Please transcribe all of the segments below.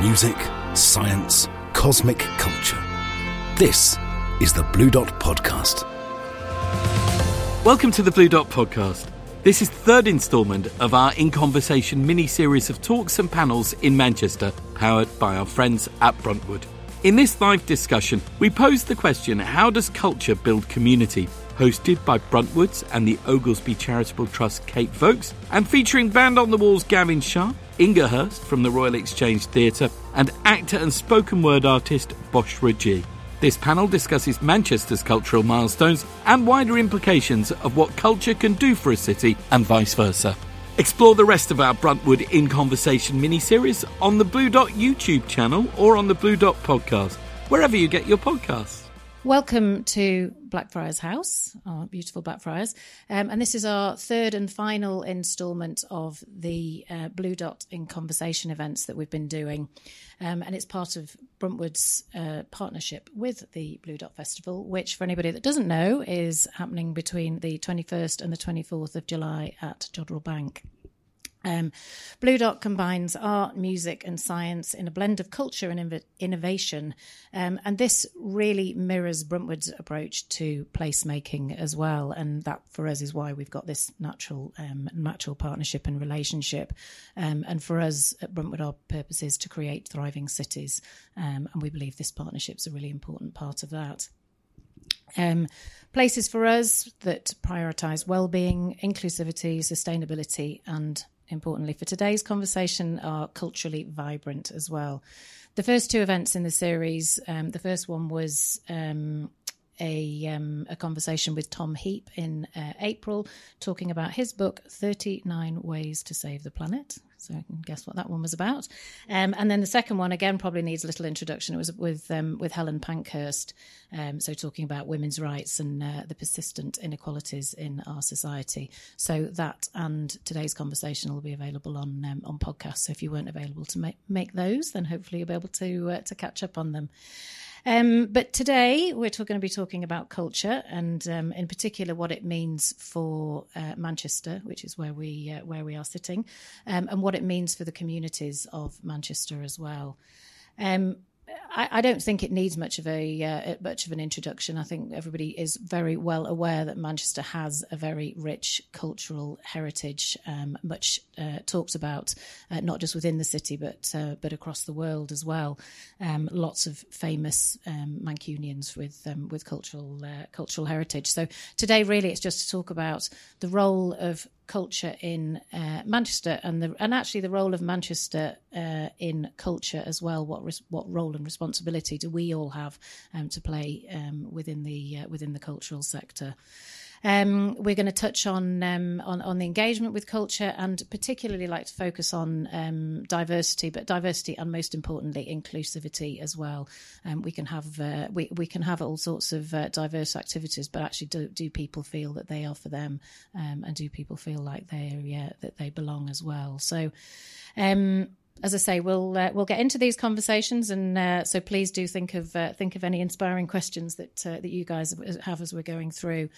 music, science, cosmic culture. This is the Blue Dot Podcast. Welcome to the Blue Dot Podcast. This is the third instalment of our In Conversation mini series of talks and panels in Manchester, powered by our friends at Bruntwood. In this live discussion, we pose the question how does culture build community? Hosted by Bruntwoods and the Oglesby Charitable Trust Kate Vokes, and featuring Band on the Wall's Gavin Sharp, Inga Hirst from the Royal Exchange Theatre, and actor and spoken word artist Boshra G. This panel discusses Manchester's cultural milestones and wider implications of what culture can do for a city and vice versa. Explore the rest of our Bruntwood in Conversation mini series on the Blue Dot YouTube channel or on the Blue Dot podcast, wherever you get your podcasts. Welcome to Blackfriars House, our beautiful Blackfriars. Um, and this is our third and final instalment of the uh, Blue Dot in Conversation events that we've been doing. Um, and it's part of Bruntwood's uh, partnership with the Blue Dot Festival, which, for anybody that doesn't know, is happening between the 21st and the 24th of July at Jodrell Bank. Um, Blue Dot combines art, music, and science in a blend of culture and inv- innovation. Um, and this really mirrors Bruntwood's approach to placemaking as well. And that, for us, is why we've got this natural, um, natural partnership and relationship. Um, and for us at Bruntwood, our purpose is to create thriving cities. Um, and we believe this partnership is a really important part of that. Um, places for us that prioritise well-being, inclusivity, sustainability, and importantly for today's conversation, are culturally vibrant as well. The first two events in the series, um, the first one was um, a, um, a conversation with Tom Heap in uh, April, talking about his book, 39 Ways to Save the Planet. So I can guess what that one was about. Um, and then the second one, again, probably needs a little introduction. It was with um, with Helen Pankhurst. Um, so talking about women's rights and uh, the persistent inequalities in our society. So that and today's conversation will be available on um, on podcasts. So if you weren't available to make, make those, then hopefully you'll be able to uh, to catch up on them. Um, but today we're going to be talking about culture and, um, in particular, what it means for uh, Manchester, which is where we uh, where we are sitting, um, and what it means for the communities of Manchester as well. Um, I, I, don't think it needs much of a uh, much of an introduction. I think everybody is very well aware that Manchester has a very rich cultural heritage, um, much uh, talked about uh, not just within the city but uh, but across the world as well. Um, lots of famous um, Mancunians with um, with cultural uh, cultural heritage. So today, really, it's just to talk about the role of culture in uh, Manchester and the and actually the role of Manchester uh, in culture as well. What res- what role and responsibility do we all have um, to play um, within the uh, within the cultural sector? Um, we're going to touch on, um, on, on the engagement with culture, and particularly like to focus on um, diversity, but diversity and most importantly inclusivity as well. Um, we can have uh, we we can have all sorts of uh, diverse activities, but actually, do, do people feel that they are for them, um, and do people feel like they yeah, that they belong as well? So. Um, as I say, we'll uh, we'll get into these conversations, and uh, so please do think of uh, think of any inspiring questions that uh, that you guys have as we're going through.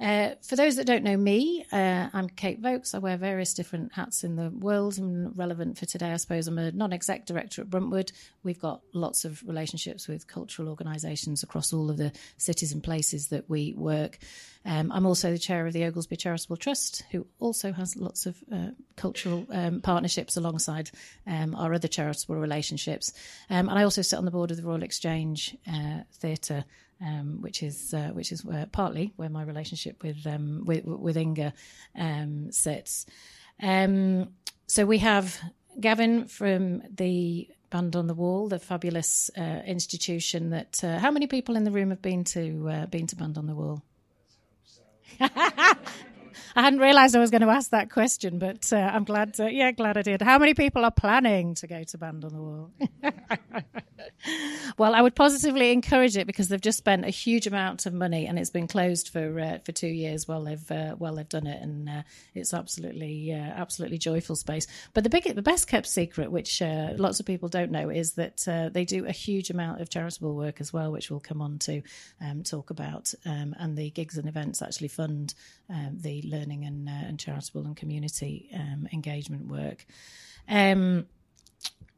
Uh, for those that don't know me, uh, I'm Kate Vokes. I wear various different hats in the world, and relevant for today, I suppose I'm a non-exec director at Bruntwood. We've got lots of relationships with cultural organisations across all of the cities and places that we work. Um, I'm also the chair of the Oglesby Charitable Trust, who also has lots of uh, cultural um, partnerships alongside um, our other charitable relationships. Um, and I also sit on the board of the Royal Exchange uh, Theatre um, which is uh, which is where, partly where my relationship with um, with, with Inga um, sits. Um, so we have Gavin from the Band on the Wall, the fabulous uh, institution that. Uh, how many people in the room have been to uh, been to Band on the Wall? I hadn't realised I was going to ask that question, but uh, I'm glad. To, yeah, glad I did. How many people are planning to go to Band on the Wall? well, I would positively encourage it because they've just spent a huge amount of money and it's been closed for uh, for two years while they've uh, while they've done it, and uh, it's absolutely uh, absolutely joyful space. But the big, the best kept secret, which uh, lots of people don't know, is that they do a huge amount of charitable work as well, which we'll come on to um, talk about. Um, and the gigs and events actually fund um, the learning and, uh, and charitable and community um, engagement work. Um,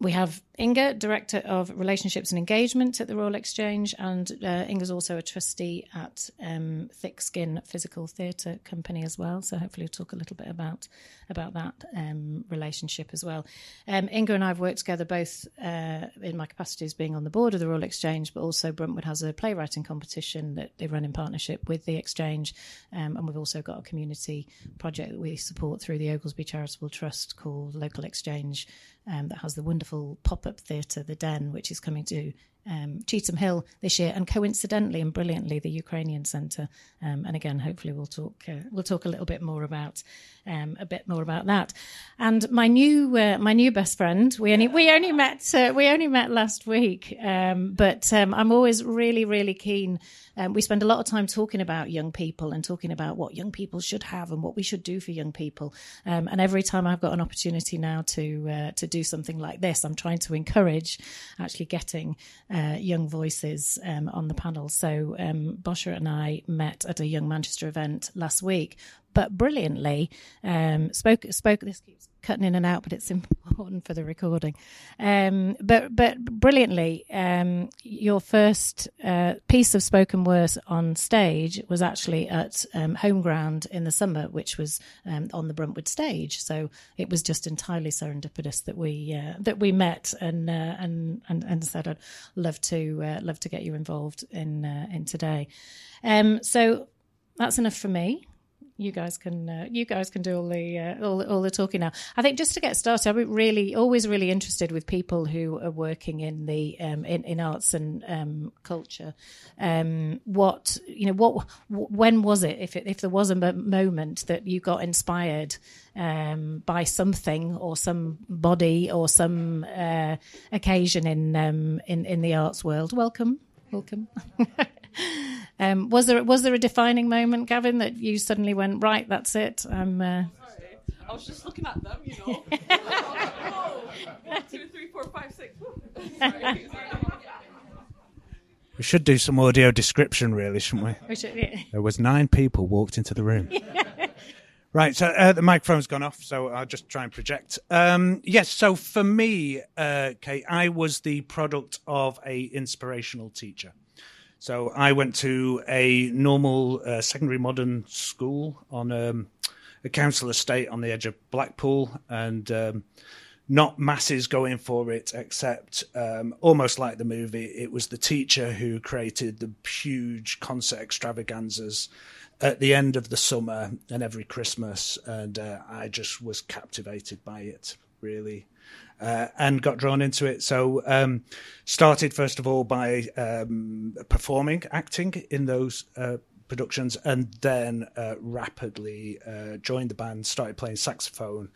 we have Inga, Director of Relationships and Engagement at the Royal Exchange, and uh, Inga's also a trustee at um, Thick Skin Physical Theatre Company as well. So hopefully we'll talk a little bit about about that um, relationship as well. Um, Inga and I have worked together both uh, in my capacity as being on the board of the Royal Exchange, but also Bruntwood has a playwriting competition that they run in partnership with the Exchange, um, and we've also got a community project that we support through the Oglesby Charitable Trust called Local Exchange um, that has the wonderful pop up theatre, The Den, which is coming to um, Cheetham Hill this year, and coincidentally and brilliantly, the Ukrainian Centre. Um, and again, hopefully, we'll talk uh, we'll talk a little bit more about um, a bit more about that. And my new uh, my new best friend, we only we only met uh, we only met last week, um, but um, I'm always really really keen um, we spend a lot of time talking about young people and talking about what young people should have and what we should do for young people. And every time I've got an opportunity now to uh, to do something like this, I'm trying to encourage actually getting uh, young voices um, on the panel. So um, Boshra and I met at a Young Manchester event last week, but brilliantly um, spoke spoke. This keeps cutting in and out, but it's important for the recording. Um, but but brilliantly, um, your first uh, piece of spoken word on stage was actually at um, Home Ground in the summer, which was um, on the Bruntwood stage. So it was just entirely serendipitous that we uh, that we met and, uh, and and and said I'd love to uh, love to get you involved in uh, in today. Um, so that's enough for me you guys can uh, you guys can do all the uh, all, all the talking now. I think just to get started, I'm really always really interested with people who are working in the um, in, in arts and um, culture. Um, what you know, what when was it? If it, if there was a moment that you got inspired um, by something or somebody or some uh, occasion in um, in in the arts world, welcome, welcome. Um, was there was there a defining moment, Gavin, that you suddenly went right? That's it. I'm. Uh... I was just looking at them, you know. One, two, three, four, five, six. We should do some audio description, really, shouldn't we? we should, yeah. There was nine people walked into the room. Right, so uh, the microphone's gone off, so I'll just try and project. Um, yes, so for me, uh, Kate, I was the product of a inspirational teacher. So I went to a normal uh, secondary modern school on um, a council estate on the edge of Blackpool, and um, not masses going for it, except um, almost like the movie, it was the teacher who created the huge concert extravaganzas at the end of the summer and every Christmas, and uh, I just was captivated by it. Really, uh, and got drawn into it. So um, started first of all by um, performing, acting in those uh, productions, and then uh, rapidly uh, joined the band, started playing saxophone.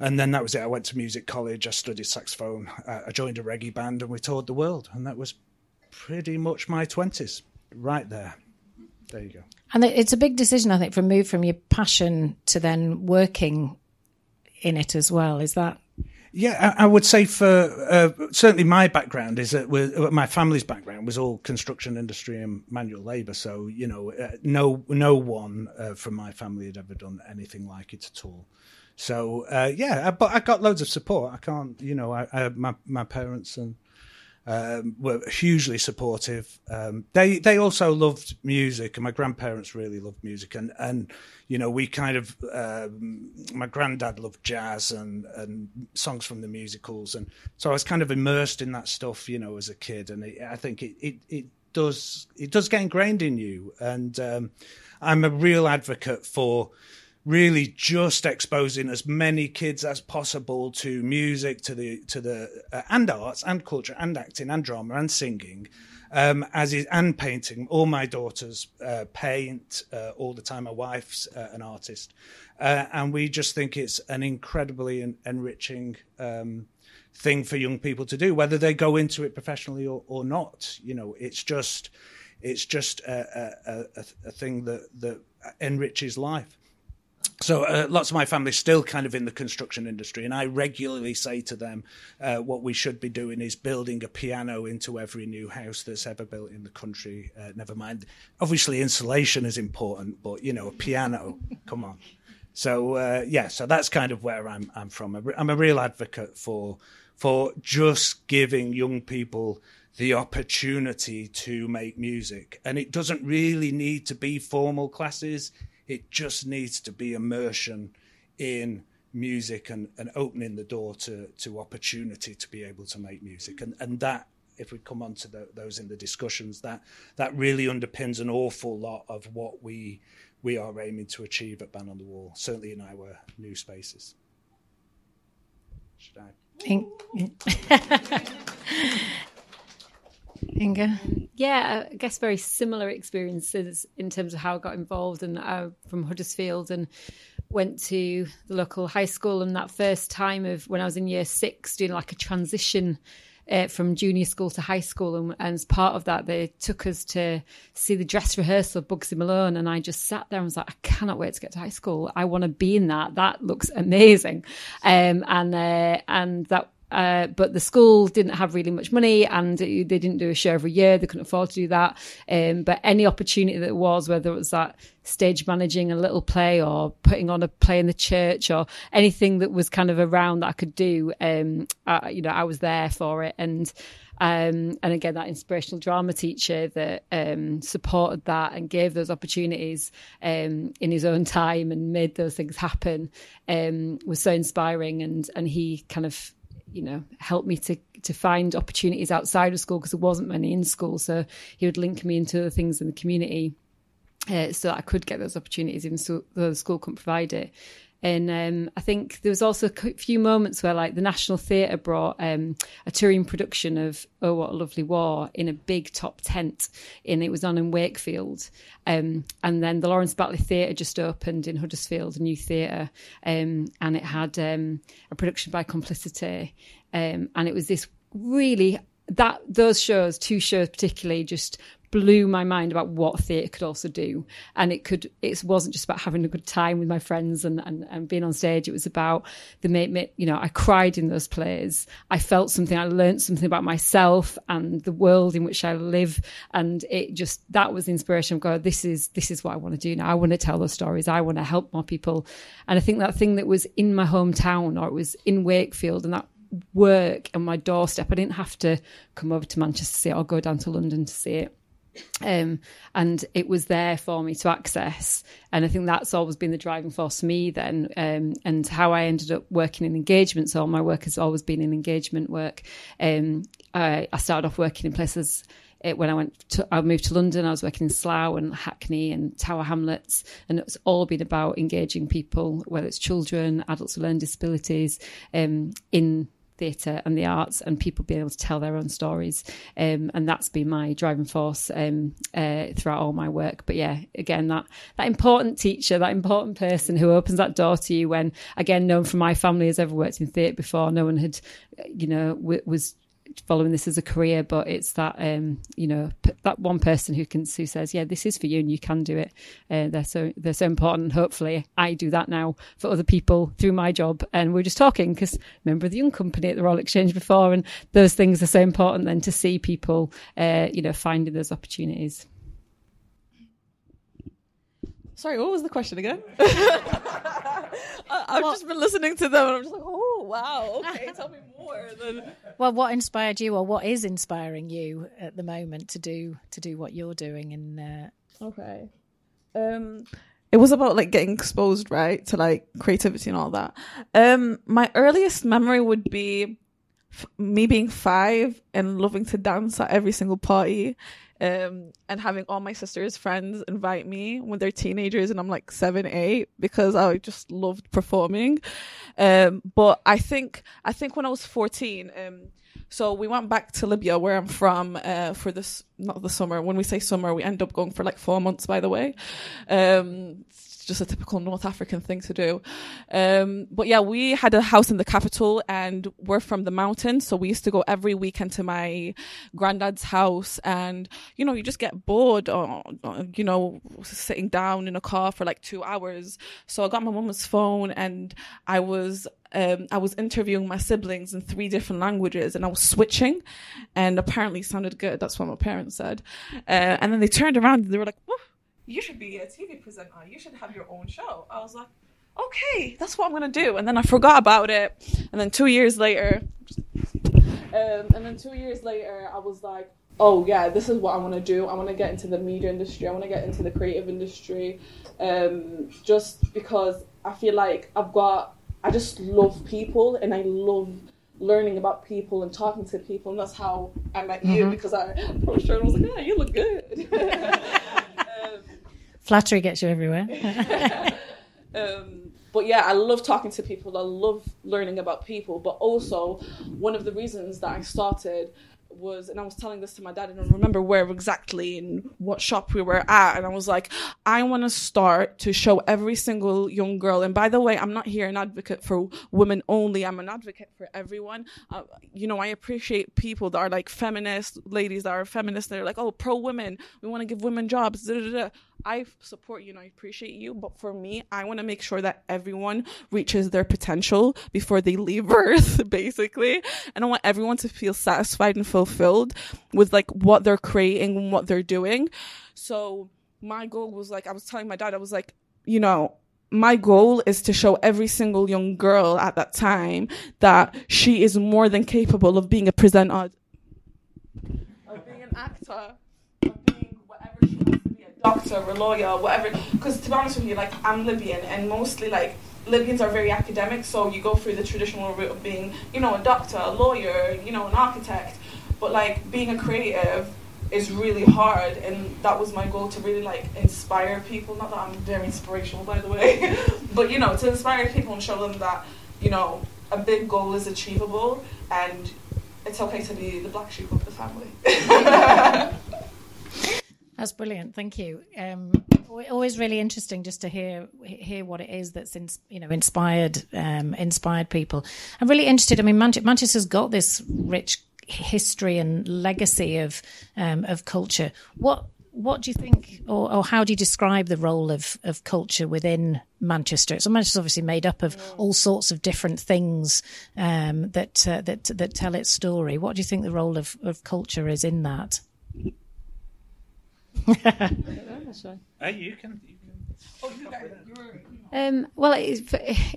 And then that was it. I went to music college. I studied saxophone. Uh, I joined a reggae band, and we toured the world. And that was pretty much my twenties, right there. There you go. And it's a big decision, I think, from move from your passion to then working in it as well. Is that yeah, I, I would say for uh, certainly my background is that uh, my family's background was all construction industry and manual labour. So you know, uh, no no one uh, from my family had ever done anything like it at all. So uh, yeah, but I got loads of support. I can't, you know, I my my parents and um, were hugely supportive. Um, they they also loved music, and my grandparents really loved music, and and you know we kind of um, my granddad loved jazz and and songs from the musicals, and so I was kind of immersed in that stuff, you know, as a kid, and it, I think it, it it does it does get ingrained in you, and um, I'm a real advocate for really just exposing as many kids as possible to music, to the to the uh, and arts and culture and acting and drama and singing, um, as is and painting. All my daughters uh, paint uh, all the time. My wife's uh, an artist, uh, and we just think it's an incredibly en- enriching. Um, thing for young people to do whether they go into it professionally or, or not you know it's just it's just a, a, a, a thing that that enriches life so uh, lots of my family still kind of in the construction industry and i regularly say to them uh, what we should be doing is building a piano into every new house that's ever built in the country. Uh, never mind. Obviously insulation is important but you know a piano come on. So uh, yeah so that's kind of where i'm i'm from. I'm a real advocate for for just giving young people the opportunity to make music. And it doesn't really need to be formal classes, it just needs to be immersion in music and, and opening the door to, to opportunity to be able to make music. And, and that, if we come on to the, those in the discussions, that, that really underpins an awful lot of what we, we are aiming to achieve at Band on the Wall, certainly in our new spaces. Should I? Inga? Yeah, I guess very similar experiences in terms of how I got involved and uh, from Huddersfield and went to the local high school and that first time of when I was in year six doing like a transition uh, from junior school to high school and, and, as part of that they took us to see the dress rehearsal of Bugsy Malone and I just sat there and was like I cannot wait to get to high school. I want to be in that. That looks amazing. Um, and uh, and that uh, but the school didn't have really much money and they didn't do a show every year. They couldn't afford to do that. Um, but any opportunity that was, whether it was that stage managing a little play or putting on a play in the church or anything that was kind of around that I could do, um, I, you know, I was there for it. And, um, and again, that inspirational drama teacher that um, supported that and gave those opportunities um, in his own time and made those things happen um, was so inspiring. And and he kind of you know helped me to to find opportunities outside of school because there wasn't many in school. So he would link me into the things in the community uh, so that I could get those opportunities even so the school couldn't provide it and um, I think there was also a few moments where, like, the National Theatre brought um, a touring production of "Oh What a Lovely War" in a big top tent, and it was on in Wakefield. Um, and then the Lawrence Batley Theatre just opened in Huddersfield, a new theatre, um, and it had um, a production by Complicité, um, and it was this really that those shows, two shows particularly, just blew my mind about what theatre could also do. And it could, it wasn't just about having a good time with my friends and, and, and being on stage. It was about the mate, mate, you know, I cried in those plays. I felt something. I learned something about myself and the world in which I live. And it just, that was the inspiration of God. This is, this is what I want to do now. I want to tell those stories. I want to help more people. And I think that thing that was in my hometown or it was in Wakefield and that work on my doorstep. I didn't have to come over to Manchester to see it or go down to London to see it. Um, and it was there for me to access. And I think that's always been the driving force for me then. Um, and how I ended up working in engagement. So all my work has always been in engagement work. Um, I, I, started off working in places. It, uh, when I went to, I moved to London, I was working in Slough and Hackney and Tower Hamlets, and it's all been about engaging people, whether it's children, adults with learning disabilities, um, in theatre and the arts and people being able to tell their own stories. Um, and that's been my driving force um, uh, throughout all my work. But yeah, again, that, that important teacher, that important person who opens that door to you when, again, no one from my family has ever worked in theatre before. No one had, you know, w- was following this as a career, but it's that um, you know p- that one person who can who says, "Yeah, this is for you, and you can do it." Uh, they're so they're so important. Hopefully, I do that now for other people through my job. And we're just talking because remember the young company at the Royal Exchange before, and those things are so important. Then to see people, uh, you know, finding those opportunities. Sorry, what was the question again? I, have well, just been listening to them and I'm just like, oh, wow, okay, tell me more. Then... Well, what inspired you or what is inspiring you at the moment to do to do what you're doing? And uh... Okay. Um, it was about like getting exposed, right, to like creativity and all that. Um, my earliest memory would be f- me being five and loving to dance at every single party um, and having all my sister's friends invite me when they're teenagers and I'm like seven, eight, because I just loved performing. Um, but I think, I think when I was 14, um, so we went back to Libya, where I'm from, uh, for this, not the summer. When we say summer, we end up going for like four months, by the way. Um, just a typical North African thing to do. Um, but yeah, we had a house in the capital and we're from the mountains. So we used to go every weekend to my granddad's house and, you know, you just get bored or, you know, sitting down in a car for like two hours. So I got my mama's phone and I was um, I was interviewing my siblings in three different languages and I was switching and apparently sounded good. That's what my parents said. Uh, and then they turned around and they were like, you should be a TV presenter. You should have your own show. I was like, okay, that's what I'm gonna do. And then I forgot about it. And then two years later, Um, and then two years later, I was like, oh yeah, this is what I want to do. I want to get into the media industry. I want to get into the creative industry, um, just because I feel like I've got. I just love people, and I love learning about people and talking to people, and that's how I met you mm-hmm. because I approached her and was like, "Yeah, you look good." Flattery gets you everywhere. um, but yeah, I love talking to people. I love learning about people. But also, one of the reasons that I started was, and I was telling this to my dad, I don't remember where exactly in what shop we were at. And I was like, I want to start to show every single young girl. And by the way, I'm not here an advocate for women only. I'm an advocate for everyone. Uh, you know, I appreciate people that are like feminist ladies that are feminists. They're like, oh, pro women. We want to give women jobs. Da, da, da. I support you and I appreciate you, but for me, I want to make sure that everyone reaches their potential before they leave Earth, basically. And I want everyone to feel satisfied and fulfilled with like what they're creating and what they're doing. So my goal was like, I was telling my dad, I was like, you know, my goal is to show every single young girl at that time that she is more than capable of being a presenter, of being an actor, doctor or lawyer or whatever. Because to be honest with you, like I'm Libyan, and mostly like Libyans are very academic, so you go through the traditional route of being, you know, a doctor, a lawyer, you know, an architect. But like being a creative is really hard, and that was my goal to really like inspire people. Not that I'm very inspirational, by the way, but you know, to inspire people and show them that you know a big goal is achievable, and it's okay to be the black sheep of the family. That's brilliant. Thank you. Um, always really interesting just to hear hear what it is that's in, you know inspired um, inspired people. I'm really interested. I mean, Manchester's got this rich history and legacy of um, of culture. What what do you think, or, or, how do you describe the role of, of culture within Manchester? So Manchester's obviously made up of all sorts of different things um, that uh, that that tell its story. What do you think the role of, of culture is in that? hey, you can. You can. Um, well, it,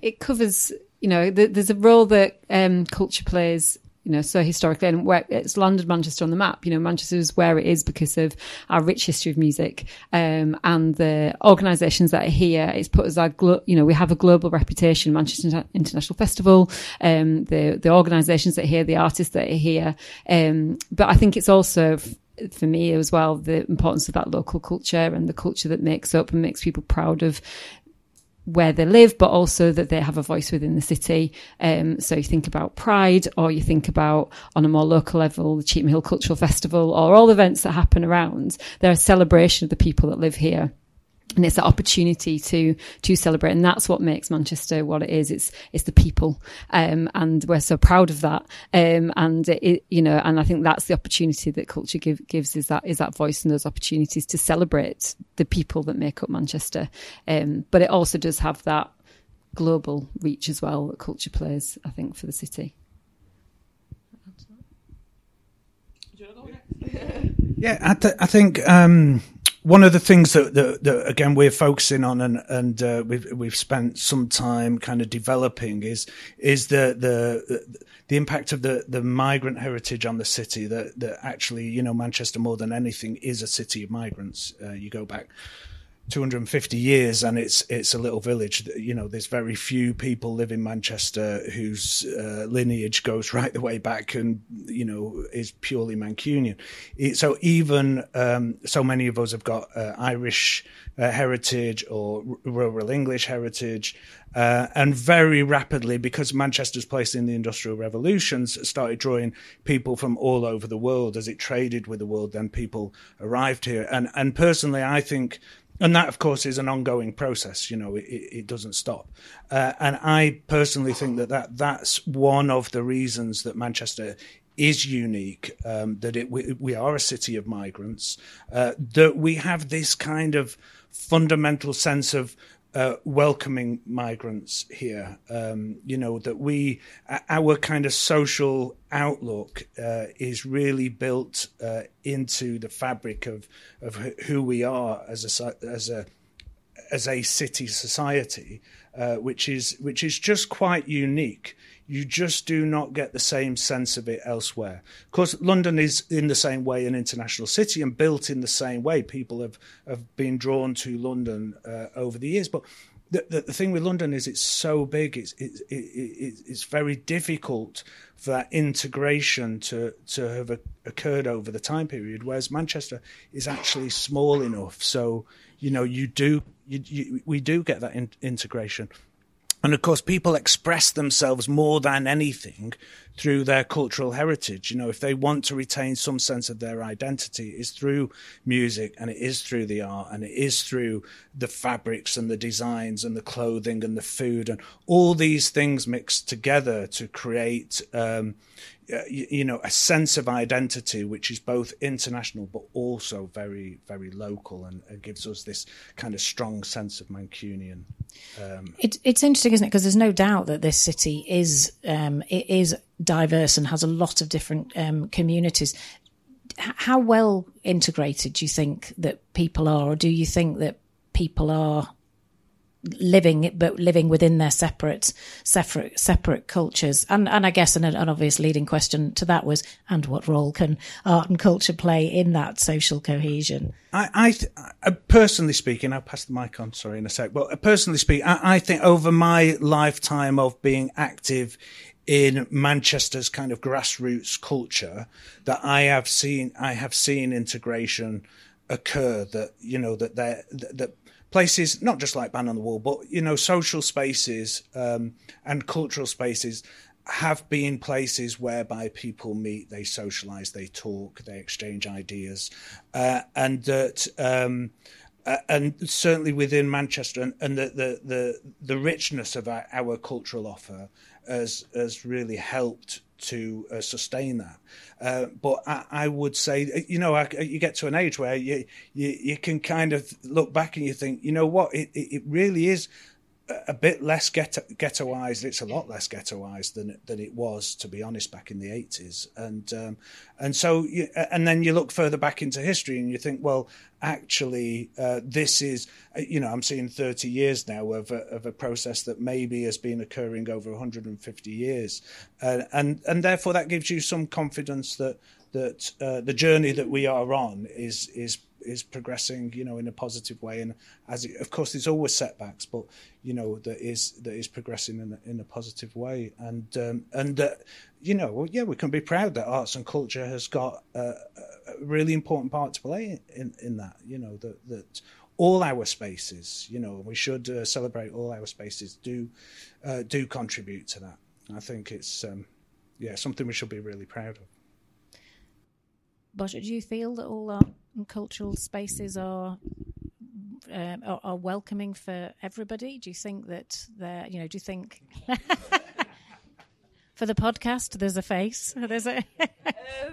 it covers. You know, the, there's a role that um, culture plays you know, so historically, and where it's landed Manchester on the map. You know, Manchester is where it is because of our rich history of music, um, and the organisations that are here. It's put us our, glo- you know, we have a global reputation. Manchester International Festival, um, the the organisations that are here, the artists that are here. Um, but I think it's also for me as well the importance of that local culture and the culture that makes up and makes people proud of where they live, but also that they have a voice within the city. Um, so you think about Pride, or you think about on a more local level, the Cheetham Hill Cultural Festival, or all events that happen around. They're a celebration of the people that live here and it's an opportunity to to celebrate. And that's what makes manchester what it is. It's it's the people. Um, and we're so proud of that. Um, and it, you know and i think that's the opportunity that culture give, gives is that is that voice and those opportunities to celebrate the people that make up manchester. Um, but it also does have that global reach as well that culture plays i think for the city. Yeah i, th- I think um, one of the things that, that, that, again we're focusing on and and uh, we've we've spent some time kind of developing is is the the the impact of the the migrant heritage on the city that that actually you know Manchester more than anything is a city of migrants. Uh, you go back 250 years and it's it's a little village you know there's very few people live in manchester whose uh, lineage goes right the way back and you know is purely mancunian. So even um, so many of us have got uh, irish uh, heritage or rural english heritage uh, and very rapidly because manchester's place in the industrial revolutions started drawing people from all over the world as it traded with the world then people arrived here. And and personally i think and that, of course, is an ongoing process. You know, it, it doesn't stop. Uh, and I personally think that, that that's one of the reasons that Manchester is unique. Um, that it we, we, are a city of migrants. Uh, that we have this kind of fundamental sense of uh, welcoming migrants here. Um, you know that we, our kind of social outlook uh, is really built uh, into the fabric of of who we are as a as a as a city society, uh, which is which is just quite unique you just do not get the same sense of it elsewhere. Of course, London is in the same way an international city and built in the same way. People have, have been drawn to London uh, over the years, but the, the, the, thing with London is it's so big, it's, it, it, it's very difficult for that integration to, to have occurred over the time period, whereas Manchester is actually small enough. So, you know, you do, you, you, we do get that in, integration. And of course, people express themselves more than anything through their cultural heritage. You know, if they want to retain some sense of their identity, it's through music and it is through the art and it is through the fabrics and the designs and the clothing and the food and all these things mixed together to create um, you, you, know, a sense of identity which is both international but also very, very local, and, and gives us this kind of strong sense of Mancunian. Um, it, it's interesting, isn't it? Because there's no doubt that this city is um, it is diverse and has a lot of different um, communities. How well integrated do you think that people are, or do you think that people are living but living within their separate separate separate cultures? And and I guess an, an obvious leading question to that was and what role can art and culture play in that social cohesion? I, I, I personally speaking I'll pass the mic on sorry in a sec but personally speaking I, I think over my lifetime of being active in Manchester's kind of grassroots culture that I have seen I have seen integration occur that you know that that, that places, not just like Band on the Wall, but you know, social spaces um, and cultural spaces have been places whereby people meet, they socialize, they talk, they exchange ideas, uh, and that. Um, uh, and certainly within Manchester, and, and the, the, the the richness of our, our cultural offer has has really helped to uh, sustain that. Uh, but I, I, would say, you know, I, you get to an age where you, you, you can kind of look back and you think, you know what, it it really is a bit less ghetto, ghettoized. It's a lot less ghettoized than than it was, to be honest, back in the eighties. And um, and so, you, and then you look further back into history and you think, well, actually, uh, this is, you know, I'm seeing thirty years now of a, of a process that maybe has been occurring over 150 years, uh, and and therefore that gives you some confidence that that uh, the journey that we are on is is is progressing, you know, in a positive way. And as it, of course, there's always setbacks, but you know that is that is progressing in a, in a positive way. And um, and uh, you know, well, yeah, we can be proud that arts and culture has got a, a really important part to play in in that. You know that that all our spaces, you know, we should uh, celebrate all our spaces do uh, do contribute to that. I think it's um, yeah something we should be really proud of. But do you feel that all our cultural spaces are, um, are, are welcoming for everybody? Do you think that they're, you know, do you think for the podcast there's a face? There's a.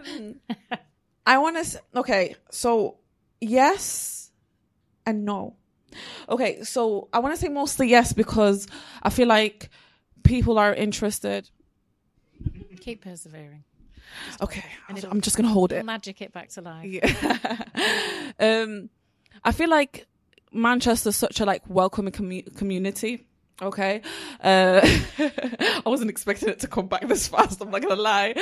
um, I want to. Okay, so yes and no. Okay, so I want to say mostly yes because I feel like people are interested. Keep persevering. Okay, I'm just gonna hold it. Magic it back to life. Yeah. um, I feel like Manchester's such a like welcoming commu- community. Okay, uh, I wasn't expecting it to come back this fast. I'm not gonna lie.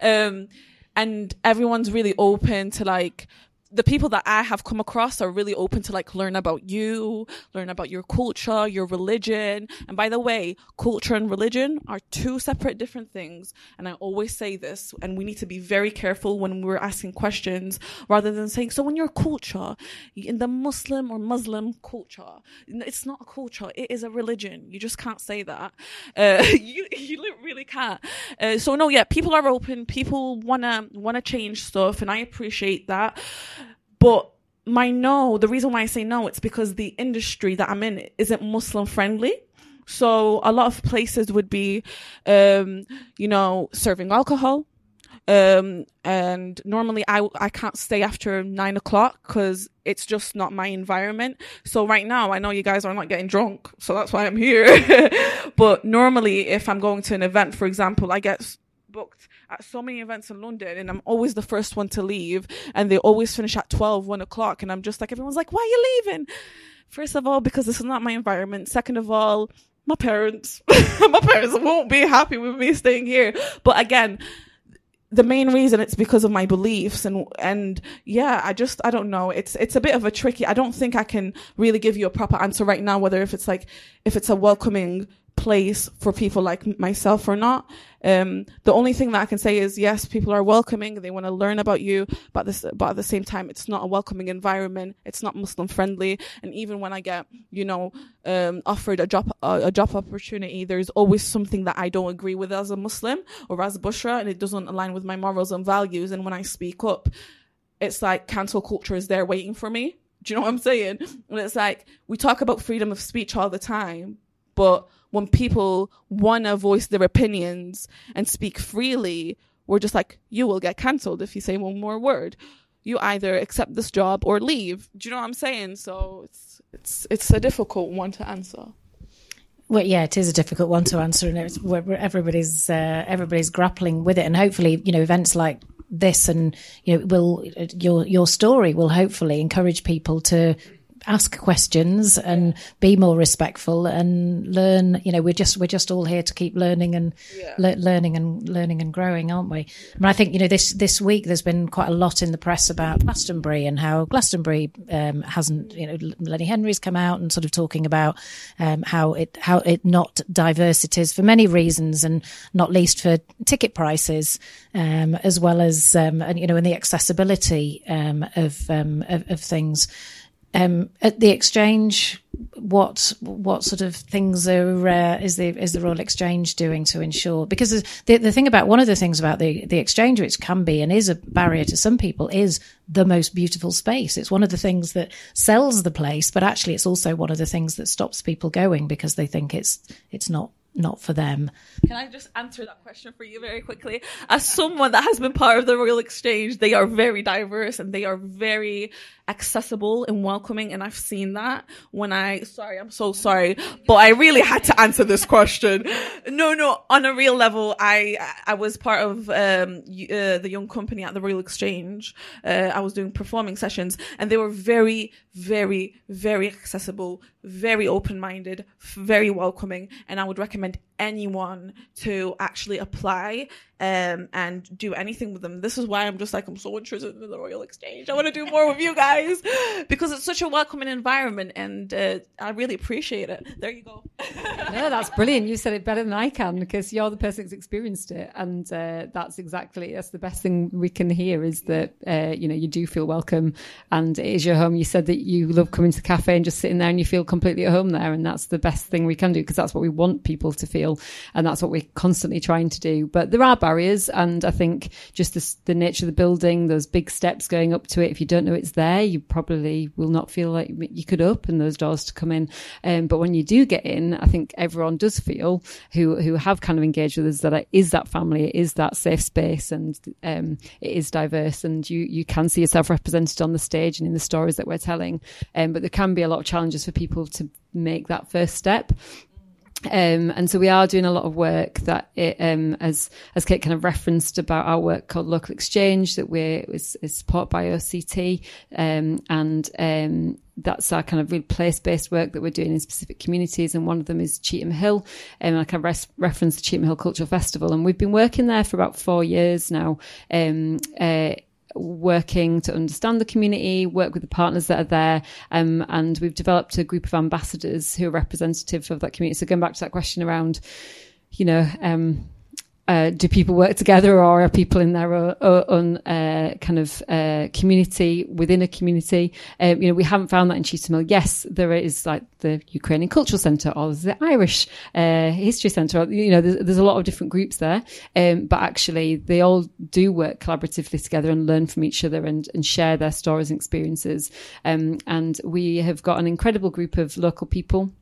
Um, and everyone's really open to like the people that I have come across are really open to like learn about you, learn about your culture, your religion. And by the way, culture and religion are two separate different things. And I always say this, and we need to be very careful when we're asking questions rather than saying, so in your culture, in the Muslim or Muslim culture, it's not a culture, it is a religion. You just can't say that. Uh, you, you really can't. Uh, so no, yeah, people are open. People wanna, wanna change stuff. And I appreciate that. But my no, the reason why I say no, it's because the industry that I'm in isn't Muslim friendly. So a lot of places would be, um, you know, serving alcohol. Um, and normally I, I can't stay after nine o'clock because it's just not my environment. So right now I know you guys are not getting drunk. So that's why I'm here. but normally if I'm going to an event, for example, I get booked at so many events in London and I'm always the first one to leave and they always finish at 12, 1 o'clock. And I'm just like, everyone's like, why are you leaving? First of all, because this is not my environment. Second of all, my parents, my parents won't be happy with me staying here. But again, the main reason it's because of my beliefs and and yeah i just i don't know it's it's a bit of a tricky i don't think i can really give you a proper answer right now whether if it's like if it's a welcoming place for people like myself or not. Um, the only thing that I can say is yes, people are welcoming. They want to learn about you, but this, but at the same time, it's not a welcoming environment. It's not Muslim friendly. And even when I get, you know, um, offered a job, uh, a job opportunity, there's always something that I don't agree with as a Muslim or as a Boshra, and it doesn't align with my morals and values. And when I speak up, it's like cancel culture is there waiting for me. Do you know what I'm saying? And it's like we talk about freedom of speech all the time, but when people want to voice their opinions and speak freely, we're just like, you will get cancelled if you say one more word. You either accept this job or leave. Do you know what I'm saying? So it's it's it's a difficult one to answer. Well, yeah, it is a difficult one to answer, and it's where everybody's uh, everybody's grappling with it, and hopefully, you know, events like this and you know will your your story will hopefully encourage people to ask questions and be more respectful and learn you know we're just we're just all here to keep learning and yeah. le- learning and learning and growing aren't we I, mean, I think you know this this week there's been quite a lot in the press about Glastonbury and how Glastonbury um, hasn't you know Lenny Henry's come out and sort of talking about um, how it how it not diverse it is for many reasons and not least for ticket prices um, as well as um, and you know and the accessibility um, of, um, of of things um, at the exchange, what what sort of things are uh, is the is the Royal Exchange doing to ensure? Because the the thing about one of the things about the the exchange, which can be and is a barrier to some people, is the most beautiful space. It's one of the things that sells the place, but actually, it's also one of the things that stops people going because they think it's it's not not for them. Can I just answer that question for you very quickly? As someone that has been part of the Royal Exchange, they are very diverse and they are very accessible and welcoming. And I've seen that when I, sorry, I'm so sorry, but I really had to answer this question. No, no, on a real level, I, I was part of, um, uh, the young company at the Royal Exchange. Uh, I was doing performing sessions and they were very, very, very accessible, very open-minded, very welcoming. And I would recommend anyone to actually apply um, and do anything with them. This is why I'm just like, I'm so interested in the Royal Exchange. I want to do more with you guys because it's such a welcoming environment and uh, I really appreciate it. There you go. no, that's brilliant. You said it better than I can because you're the person who's experienced it. And uh, that's exactly, that's the best thing we can hear is that, uh, you know, you do feel welcome and it is your home. You said that you love coming to the cafe and just sitting there and you feel completely at home there. And that's the best thing we can do because that's what we want people to feel. And that's what we're constantly trying to do. But there are barriers. And I think just the, the nature of the building, those big steps going up to it, if you don't know it's there, you probably will not feel like you could open those doors to come in. Um, but when you do get in, I think everyone does feel who, who have kind of engaged with us that it is that family, it is that safe space and um, it is diverse and you, you can see yourself represented on the stage and in the stories that we're telling. Um, but there can be a lot of challenges for people to make that first step. Um, and so we are doing a lot of work that it, um, as, as Kate kind of referenced about our work called Local Exchange that we're, is, is supported by OCT. Um, and, um, that's our kind of real place-based work that we're doing in specific communities. And one of them is Cheetham Hill. And um, I can res- reference the Cheetham Hill Cultural Festival. And we've been working there for about four years now. Um, uh, working to understand the community, work with the partners that are there, um, and we've developed a group of ambassadors who are representative of that community. So going back to that question around, you know, um, uh, do people work together or are people in their own, own uh, kind of uh, community within a community? Um, you know, we haven't found that in Cheetham Hill. Yes, there is like the Ukrainian Cultural Centre or the Irish uh, History Centre. You know, there's, there's, a lot of different groups there, um, but actually they all do work collaboratively together and learn from each other and, and share their stories and experiences. Um, and we have got an incredible group of local people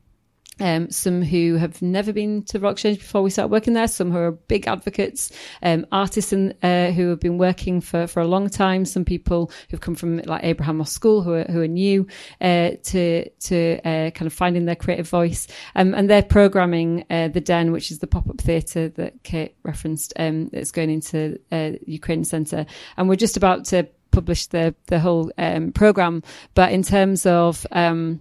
um, some who have never been to Rock Exchange before we started working there, some who are big advocates, um, artists in, uh, who have been working for, for a long time, some people who've come from like Abraham Moss School who are, who are new uh, to to uh, kind of finding their creative voice. Um, and they're programming uh, The Den, which is the pop up theatre that Kate referenced, um, that's going into uh, Ukraine Centre. And we're just about to publish the, the whole um, programme. But in terms of um,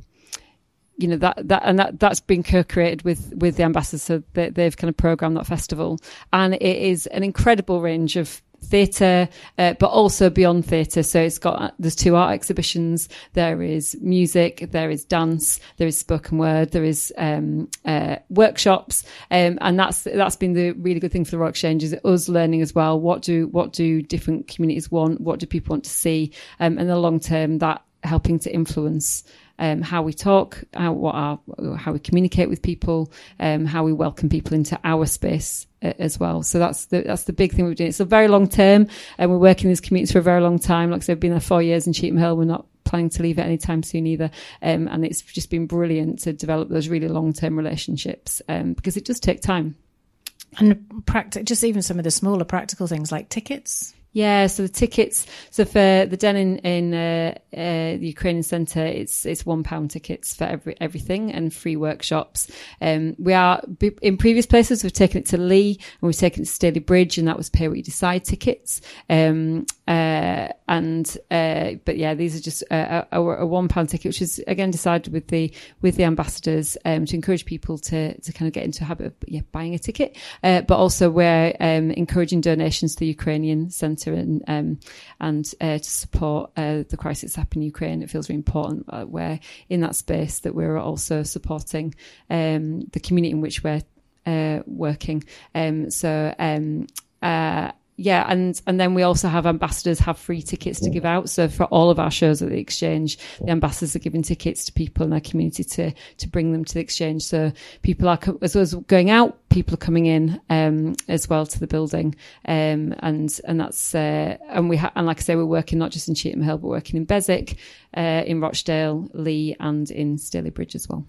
you know that that and that that's been co-created with with the ambassadors so they, they've kind of programmed that festival and it is an incredible range of theatre, uh, but also beyond theatre. So it's got there's two art exhibitions. There is music, there is dance, there is spoken word, there is um, uh, workshops, um, and that's that's been the really good thing for the Royal Exchange is us learning as well. What do what do different communities want? What do people want to see? Um, and the long term, that helping to influence um, how we talk, how, what our, how we communicate with people, um, how we welcome people into our space uh, as well. So that's the that's the big thing we're doing. It's a very long term, and we're working in these communities for a very long time. Like we've been there four years in Cheetham Hill. We're not planning to leave it anytime soon either. Um, and it's just been brilliant to develop those really long term relationships um, because it does take time. And practice, just even some of the smaller practical things like tickets yeah, so the tickets. So for the Den in, in uh, uh, the Ukrainian Centre, it's it's one pound tickets for every everything and free workshops. Um, we are in previous places. We've taken it to Leigh and we've taken it to Stalybridge, and that was pay what you decide tickets. Um, uh, and uh, but yeah, these are just a, a, a one pound ticket, which is again decided with the with the ambassadors um, to encourage people to to kind of get into a habit of yeah buying a ticket, uh, but also we're um, encouraging donations to the Ukrainian Centre and um, and uh, to support uh, the crisis happening in Ukraine. It feels really important uh, we're in that space that we're also supporting um, the community in which we're uh, working. Um, so um, uh, yeah, and and then we also have ambassadors have free tickets to give out. So for all of our shows at the exchange, the ambassadors are giving tickets to people in their community to to bring them to the exchange. So people are as well as going out, people are coming in um, as well to the building, um, and and that's uh, and we ha- and like I say, we're working not just in Cheetham Hill, but working in Beswick, uh, in Rochdale, Leigh, and in Stalybridge as well.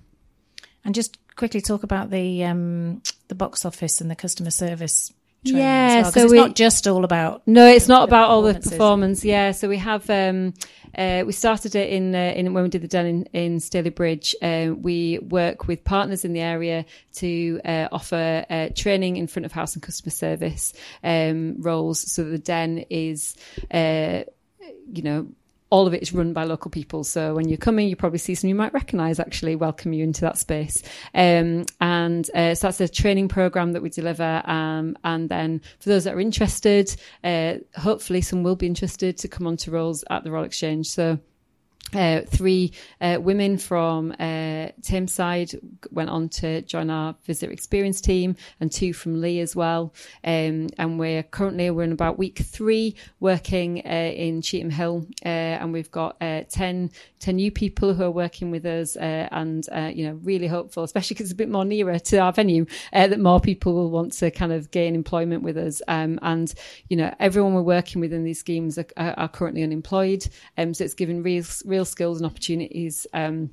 And just quickly talk about the um, the box office and the customer service yeah, well, so it's we, not just all about. No, it's not about all the performance. Yeah, so we have um, uh, we started it in uh, in when we did the den in, in Stalybridge. Uh, we work with partners in the area to uh, offer uh, training in front of house and customer service um, roles, so that the den is uh, you know all of it is run by local people. So when you're coming, you probably see some you might recognise actually welcome you into that space. Um, and uh, so that's a training program that we deliver. Um, and then for those that are interested, uh, hopefully some will be interested to come on to roles at the Royal Exchange. So uh, three uh, women from uh, Tameside went on to join our visitor experience team, and two from Leigh as well. Um, and we're currently we're in about week three working uh, in Cheetham Hill, uh, and we've got uh, 10, 10 new people who are working with us, and you know really hopeful, especially because it's a bit more nearer to our venue, that more people will want to kind of gain employment with us. Um, and you know everyone we're working with in these schemes are, are currently unemployed, um, so it's given real real skills and opportunities. Um,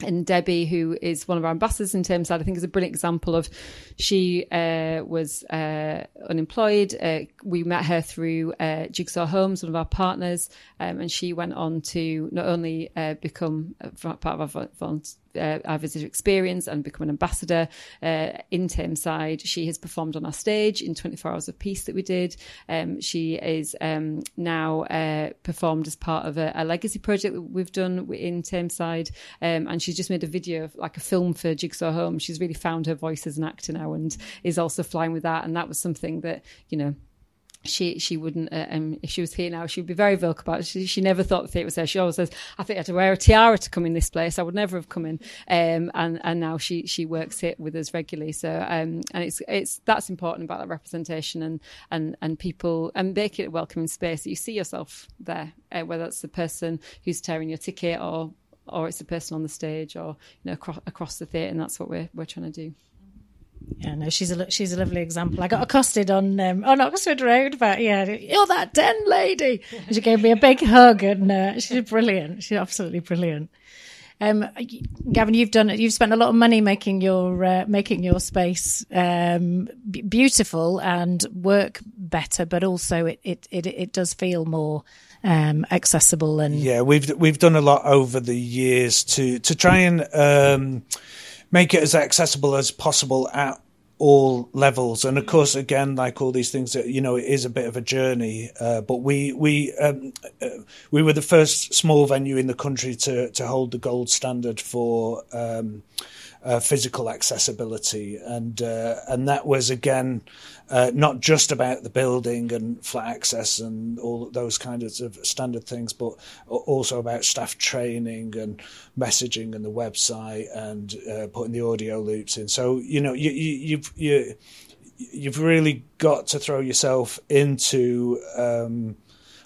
and Debbie, who is one of our ambassadors in Tameside, I think is a brilliant example of she uh, was uh, unemployed. Uh, we met her through uh, Jigsaw Homes, one of our partners, um, and she went on to not only uh, become part of our uh, our visitor experience and become an ambassador uh, in Tameside. She has performed on our stage in 24 Hours of Peace that we did. Um, she is um, now uh, performed as part of a, a, legacy project that we've done in Tameside. Um, and she's just made a video of like a film for Jigsaw Home. She's really found her voice as an actor now and is also flying with that. And that was something that, you know, she she wouldn't uh, um, if she was here now she'd be very vocal about it. She, she never thought the theatre was there. She always says, "I think I had to wear a tiara to come in this place. I would never have come in." Um, and and now she she works here with us regularly. So um, and it's it's that's important about that representation and and and people and make it a welcoming space that you see yourself there, uh, whether it's the person who's tearing your ticket or or it's the person on the stage or you know across, across the theatre, and that's what we're we're trying to do. Yeah, no, she's a she's a lovely example. I got accosted on um, on Oxford Road, but yeah, you're that den lady. And she gave me a big hug, and uh, she's brilliant. She's absolutely brilliant. Um, Gavin, you've done you've spent a lot of money making your uh, making your space um, b- beautiful and work better, but also it it it, it does feel more um, accessible and yeah, we've we've done a lot over the years to to try and um, make it as accessible as possible at all levels. And of course, again, like all these things, you know, it is a bit of a journey. Uh, but we we um, uh, we were the first small venue in the country to to hold the gold standard for. Um, uh, physical accessibility, and uh, and that was again uh, not just about the building and flat access and all those kinds of standard things, but also about staff training and messaging and the website and uh, putting the audio loops in. So you know you, you you've you, you've really got to throw yourself into. Um,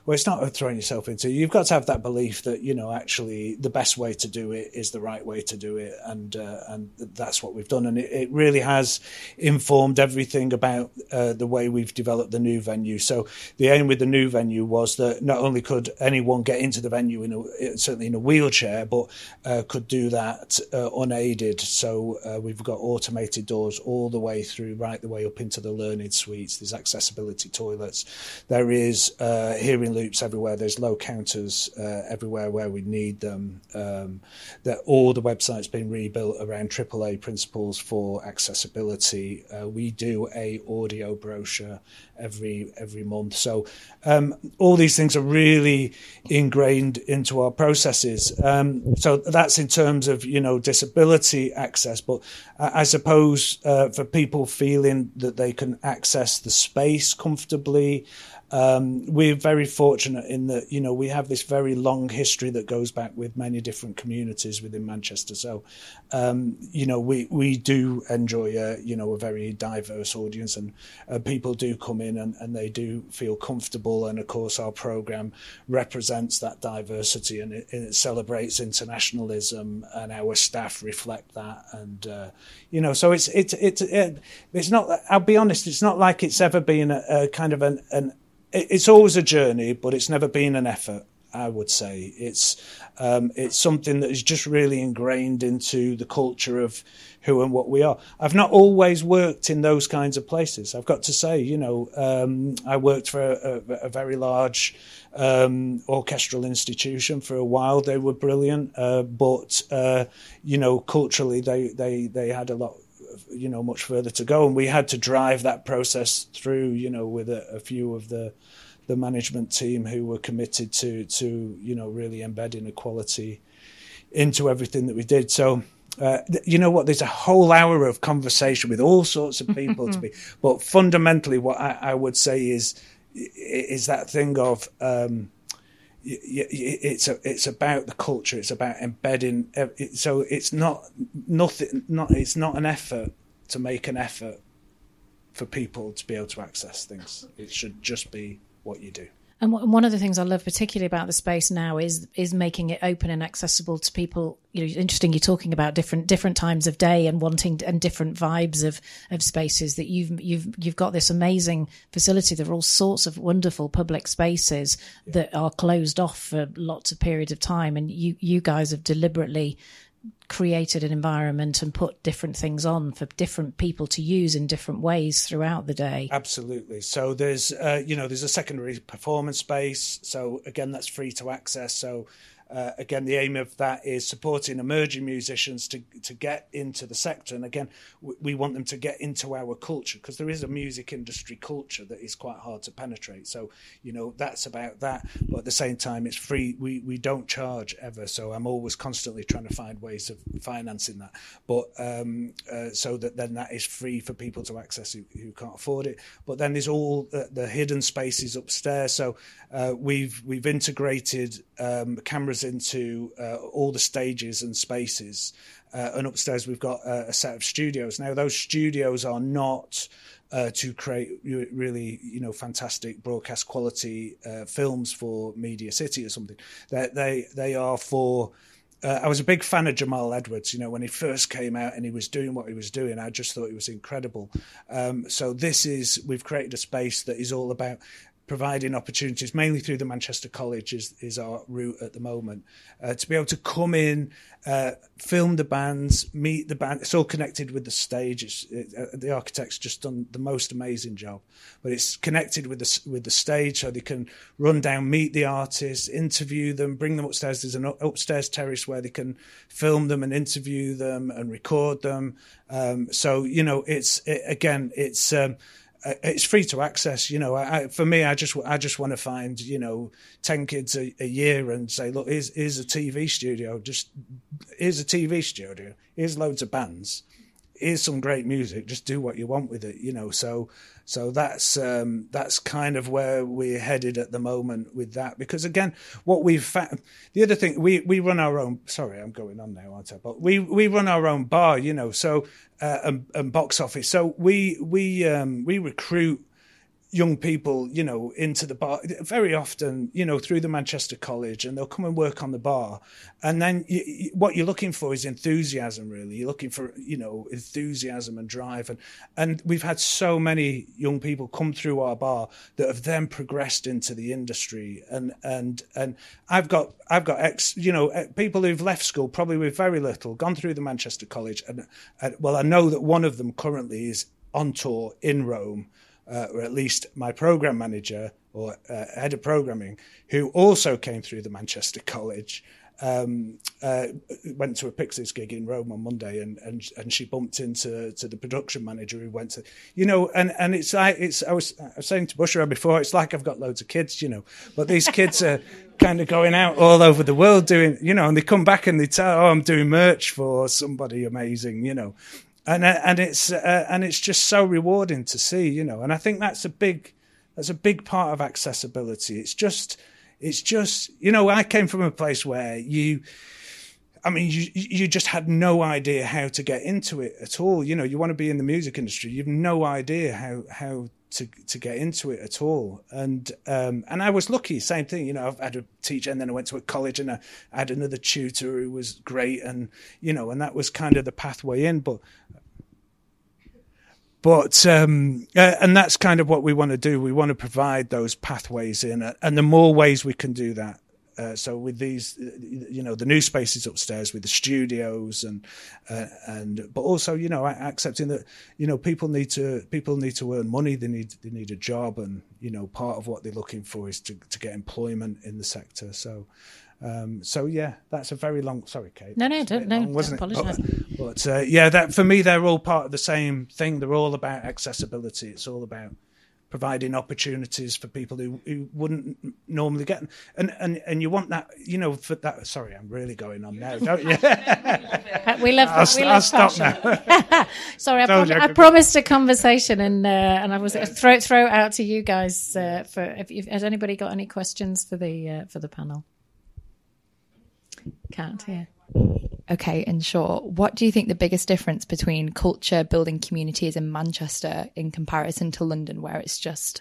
well, it's not throwing yourself into. You've got to have that belief that you know actually the best way to do it is the right way to do it, and uh, and that's what we've done, and it, it really has informed everything about uh, the way we've developed the new venue. So the aim with the new venue was that not only could anyone get into the venue in a, certainly in a wheelchair, but uh, could do that uh, unaided. So uh, we've got automated doors all the way through, right the way up into the learning suites. There's accessibility toilets. There is uh, loops everywhere. There's low counters uh, everywhere where we need them. Um, that all the website's been rebuilt around AAA principles for accessibility. Uh, we do a audio brochure every every month. So um, all these things are really ingrained into our processes. Um, so that's in terms of you know disability access, but I suppose uh, for people feeling that they can access the space comfortably um, we're very fortunate in that you know we have this very long history that goes back with many different communities within Manchester. So um, you know we we do enjoy a you know a very diverse audience, and uh, people do come in and, and they do feel comfortable. And of course, our program represents that diversity and it, it celebrates internationalism, and our staff reflect that. And uh, you know, so it's it's it's it's not. I'll be honest, it's not like it's ever been a, a kind of an, an it's always a journey, but it's never been an effort. I would say it's um, it's something that is just really ingrained into the culture of who and what we are. I've not always worked in those kinds of places. I've got to say, you know, um, I worked for a, a, a very large um, orchestral institution for a while. They were brilliant, uh, but uh, you know, culturally, they they they had a lot you know much further to go, and we had to drive that process through. You know, with a, a few of the the management team who were committed to to you know really embedding equality into everything that we did. So. Uh, you know what? There's a whole hour of conversation with all sorts of people to be, but fundamentally, what I, I, would say is is that thing of um, it's a, it's about the culture. It's about embedding. So it's not nothing. Not it's not an effort to make an effort for people to be able to access things. It should just be what you do. And one of the things I love particularly about the space now is is making it open and accessible to people. You know, interesting. You're talking about different different times of day and wanting and different vibes of of spaces. That you've you've you've got this amazing facility. There are all sorts of wonderful public spaces yeah. that are closed off for lots of periods of time, and you you guys have deliberately created an environment and put different things on for different people to use in different ways throughout the day. Absolutely. So there's, uh, you know, there's a secondary performance space. So again, that's free to access. So uh, again, the aim of that is supporting emerging musicians to to get into the sector, and again, we, we want them to get into our culture because there is a music industry culture that is quite hard to penetrate. So, you know, that's about that. But at the same time, it's free. We we don't charge ever, so I'm always constantly trying to find ways of financing that. But um, uh, so that then that is free for people to access who, who can't afford it. But then there's all the, the hidden spaces upstairs. So uh, we've we've integrated um, cameras into uh, all the stages and spaces. Uh, and upstairs we've got uh, a set of studios. Now those studios are not uh, to create really, you know, fantastic broadcast quality uh, films for Media City or something. They they they are for. Uh, I was a big fan of Jamal Edwards. You know, when he first came out and he was doing what he was doing, I just thought he was incredible. Um, so this is we've created a space that is all about providing opportunities, mainly through the Manchester College, is, is our route at the moment. Uh, to be able to come in, uh, film the bands, meet the band. It's all connected with the stage. It, uh, the architect's just done the most amazing job, but it's connected with the with the stage, so they can run down, meet the artists, interview them, bring them upstairs. There's an upstairs terrace where they can film them and interview them and record them. Um, so you know, it's it, again, it's. Um, Uh, it's free to access. You know, I, for me, I just I just want to find you know ten kids a, a, year and say, look, here's here's a TV studio. Just here's a TV studio. Here's loads of bands. Here's some great music. Just do what you want with it. You know, so so that's um, that's kind of where we're headed at the moment with that. Because again, what we've found, the other thing we we run our own. Sorry, I'm going on now, aren't I? But we we run our own bar, you know. So uh, and, and box office. So we we um, we recruit young people, you know, into the bar very often, you know, through the Manchester College, and they'll come and work on the bar. And then you, you, what you're looking for is enthusiasm. Really, you're looking for you know enthusiasm and drive. And and we've had so many young people come through our bar that have then progressed into the industry. And and and I've got I've got ex you know eh, people who've left school probably with very little, gone through the Manchester College, and, and well, I know that one of them currently is on tour in Rome uh, or at least my program manager or uh, head of programming, who also came through the Manchester College, um, uh, went to a Pixies gig in Rome on Monday, and and and she bumped into to the production manager who went to, you know, and and it's like it's I was, I was saying to Boshra before, it's like I've got loads of kids, you know, but these kids are kind of going out all over the world doing, you know, and they come back and they tell, oh, I'm doing merch for somebody amazing, you know, and uh, and it's uh, and it's just so rewarding to see, you know. And I think that's a big that's a big part of accessibility. It's just it's just you know I came from a place where you. I mean, you you just had no idea how to get into it at all. You know, you want to be in the music industry, you've no idea how how to to get into it at all. And um, and I was lucky, same thing. You know, I've had a teacher, and then I went to a college, and I had another tutor who was great, and you know, and that was kind of the pathway in. But but um, uh, and that's kind of what we want to do. We want to provide those pathways in, and the more ways we can do that, uh, so with these, you know, the new spaces upstairs with the studios and uh, and but also you know accepting that you know people need to people need to earn money. They need they need a job, and you know part of what they're looking for is to to get employment in the sector. So. Um, so yeah, that's a very long. Sorry, Kate. No, no, don't, long, no. Wasn't don't apologise. But, but uh, yeah, that for me, they're all part of the same thing. They're all about accessibility. It's all about providing opportunities for people who, who wouldn't normally get them. And, and and you want that, you know, for that. Sorry, I'm really going on now, don't you? we love. I'll, we I'll love stop now. sorry, I, prom- I, promised a conversation, and uh, and I was yeah. throw throw it out to you guys uh, for. If, if, has anybody got any questions for the uh, for the panel? Can't hear. Okay, in short, what do you think the biggest difference between culture building communities in Manchester in comparison to London, where it's just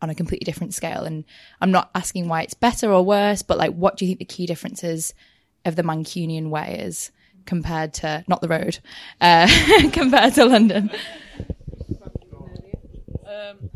on a completely different scale? And I'm not asking why it's better or worse, but like, what do you think the key differences of the Mancunian way is compared to not the road, uh, compared to London? Um,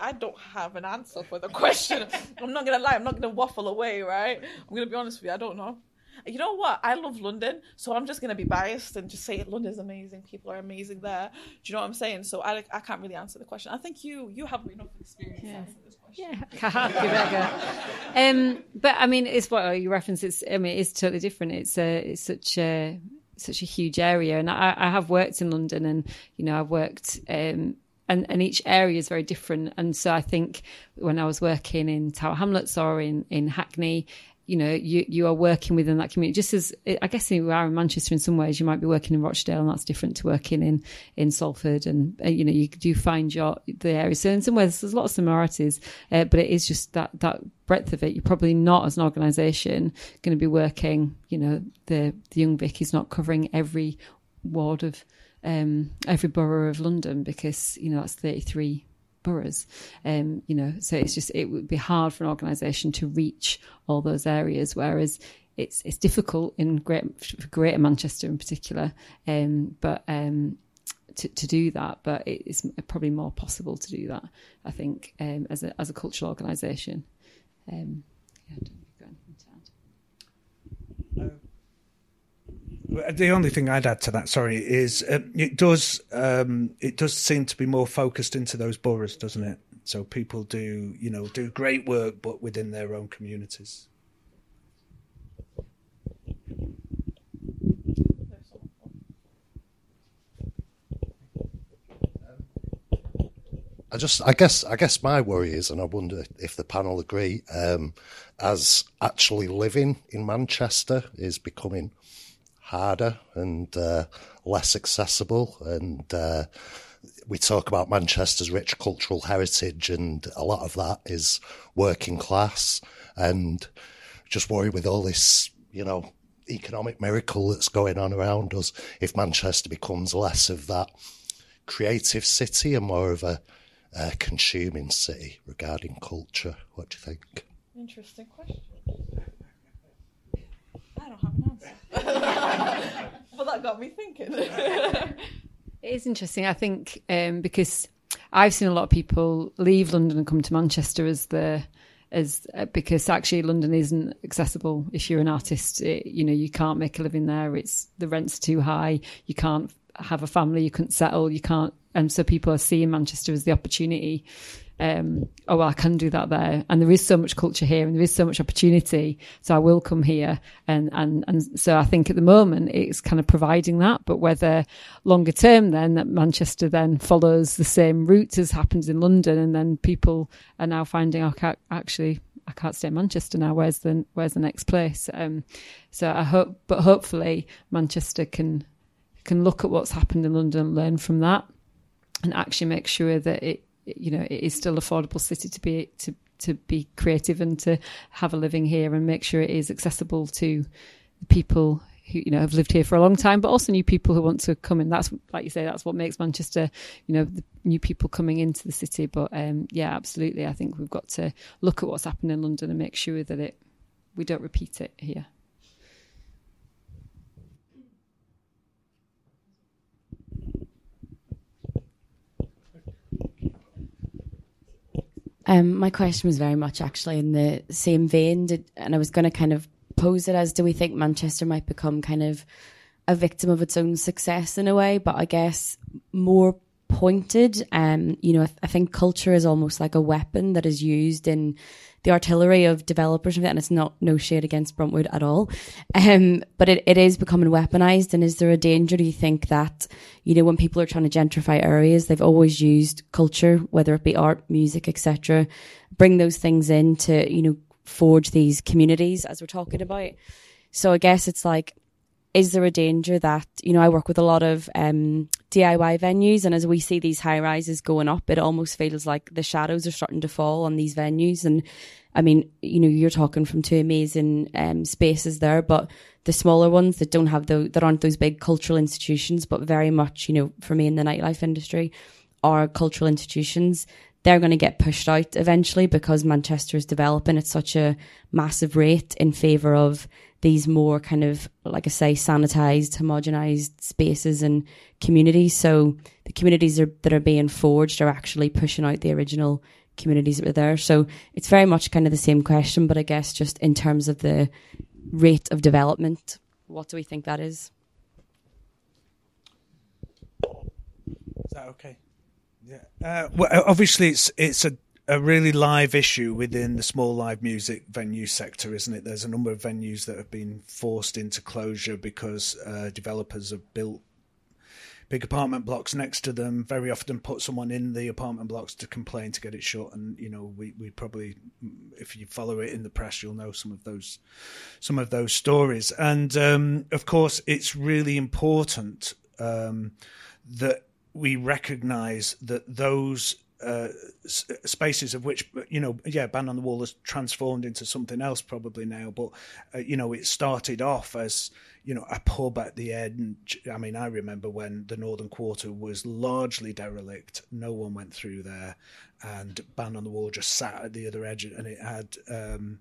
I don't have an answer for the question. I'm not gonna lie. I'm not gonna waffle away, right? I'm gonna be honest with you. I don't know you know what? I love London, so I'm just gonna be biased and just say London's amazing. People are amazing there. Do you know what I'm saying? So I I can't really answer the question. I think you you have enough experience yeah. answer this question. Yeah, um, but I mean, it's what you reference. It's I mean, it's totally different. It's a it's such a such a huge area, and I, I have worked in London, and you know, I've worked. Um, and, and each area is very different. And so I think when I was working in Tower Hamlets or in, in Hackney, you know, you, you are working within that community. Just as I guess you are in Manchester in some ways, you might be working in Rochdale, and that's different to working in in Salford. And uh, you know, you do find your the areas. So in some ways, there's a lot of similarities, uh, but it is just that that breadth of it. You're probably not as an organisation going to be working. You know, the the Young Vic is not covering every ward of um, every borough of London because you know that's 33 boroughs. Um, you know, so it's just it would be hard for an organisation to reach all those areas, whereas it's it's difficult in great Greater Manchester in particular. Um, but um, to, to do that, but it's probably more possible to do that. I think um, as a as a cultural organisation. Um, yeah, the only thing I'd add to that, sorry, is uh, it does um, it does seem to be more focused into those boroughs, doesn't it? So people do you know do great work, but within their own communities. I just, I guess, I guess my worry is, and I wonder if the panel agree, um, as actually living in Manchester is becoming harder and uh, less accessible. And uh, we talk about Manchester's rich cultural heritage, and a lot of that is working class. And just worry with all this, you know, economic miracle that's going on around us if Manchester becomes less of that creative city and more of a uh, consuming city regarding culture. What do you think? Interesting question. I don't have an answer. but that got me thinking. it is interesting, I think, um, because I've seen a lot of people leave London and come to Manchester as the as uh, because actually London isn't accessible if you're an artist. It, you know, you can't make a living there. It's the rent's too high. You can't have a family. You couldn't settle. You can't. And so people are seeing Manchester as the opportunity um, oh, well, I can do that there. And there is so much culture here and there is so much opportunity. So I will come here. And, and, and so I think at the moment it's kind of providing that. But whether longer term then that Manchester then follows the same route as happens in London and then people are now finding, oh, I actually, I can't stay in Manchester now. Where's the, where's the next place? Um, so I hope, but hopefully Manchester can, can look at what's happened in London learn from that and actually make sure that it you know, it is still affordable city to be to to be creative and to have a living here and make sure it is accessible to the people who you know have lived here for a long time, but also new people who want to come in. That's like you say, that's what makes Manchester, you know, the new people coming into the city. But um, yeah, absolutely, I think we've got to look at what's happened in London and make sure that it we don't repeat it here. Um, my question was very much actually in the same vein, did, and I was going to kind of pose it as: Do we think Manchester might become kind of a victim of its own success in a way? But I guess more pointed. Um, you know, I, th- I think culture is almost like a weapon that is used in the artillery of developers and it's not no shade against Bruntwood at all. Um, but it, it is becoming weaponized. And is there a danger, do you think, that, you know, when people are trying to gentrify areas, they've always used culture, whether it be art, music, etc., bring those things in to, you know, forge these communities as we're talking about. So I guess it's like, is there a danger that you know I work with a lot of um, DIY venues, and as we see these high rises going up, it almost feels like the shadows are starting to fall on these venues. And I mean, you know, you're talking from two amazing um, spaces there, but the smaller ones that don't have the that aren't those big cultural institutions, but very much, you know, for me in the nightlife industry, are cultural institutions. They're going to get pushed out eventually because Manchester is developing at such a massive rate in favour of these more kind of, like I say, sanitized, homogenized spaces and communities. So the communities are, that are being forged are actually pushing out the original communities that were there. So it's very much kind of the same question, but I guess just in terms of the rate of development, what do we think that is? Is that okay? Yeah. Uh, well, obviously, it's it's a a really live issue within the small live music venue sector, isn't it? There's a number of venues that have been forced into closure because uh, developers have built big apartment blocks next to them. Very often, put someone in the apartment blocks to complain to get it shut. And you know, we we probably, if you follow it in the press, you'll know some of those some of those stories. And um, of course, it's really important um, that we recognise that those uh, spaces of which you know yeah band on the wall has transformed into something else probably now but uh, you know it started off as you know a pub at the end. I mean i remember when the northern quarter was largely derelict no one went through there and band on the wall just sat at the other edge and it had um,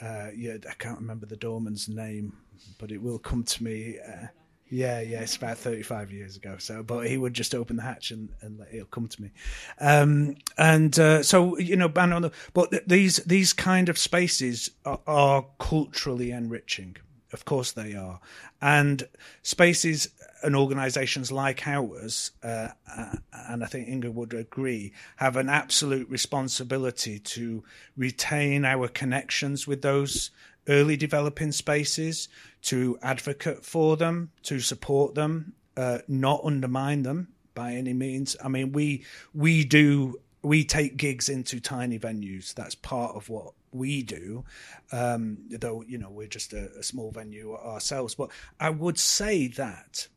uh, yeah i can't remember the doorman's name but it will come to me uh, Yeah, yeah, it's about 35 years ago. So, but he would just open the hatch and, and let it come to me. Um, and uh, so, you know, ban on the, but th- these these kind of spaces are, are culturally enriching. Of course, they are, and spaces and organisations like ours, uh, uh, and I think Inga would agree, have an absolute responsibility to retain our connections with those early developing spaces, to advocate for them, to support them, uh, not undermine them by any means. I mean, we we do we take gigs into tiny venues. That's part of what we do, um, though you know we're just a, a small venue ourselves. But I would say that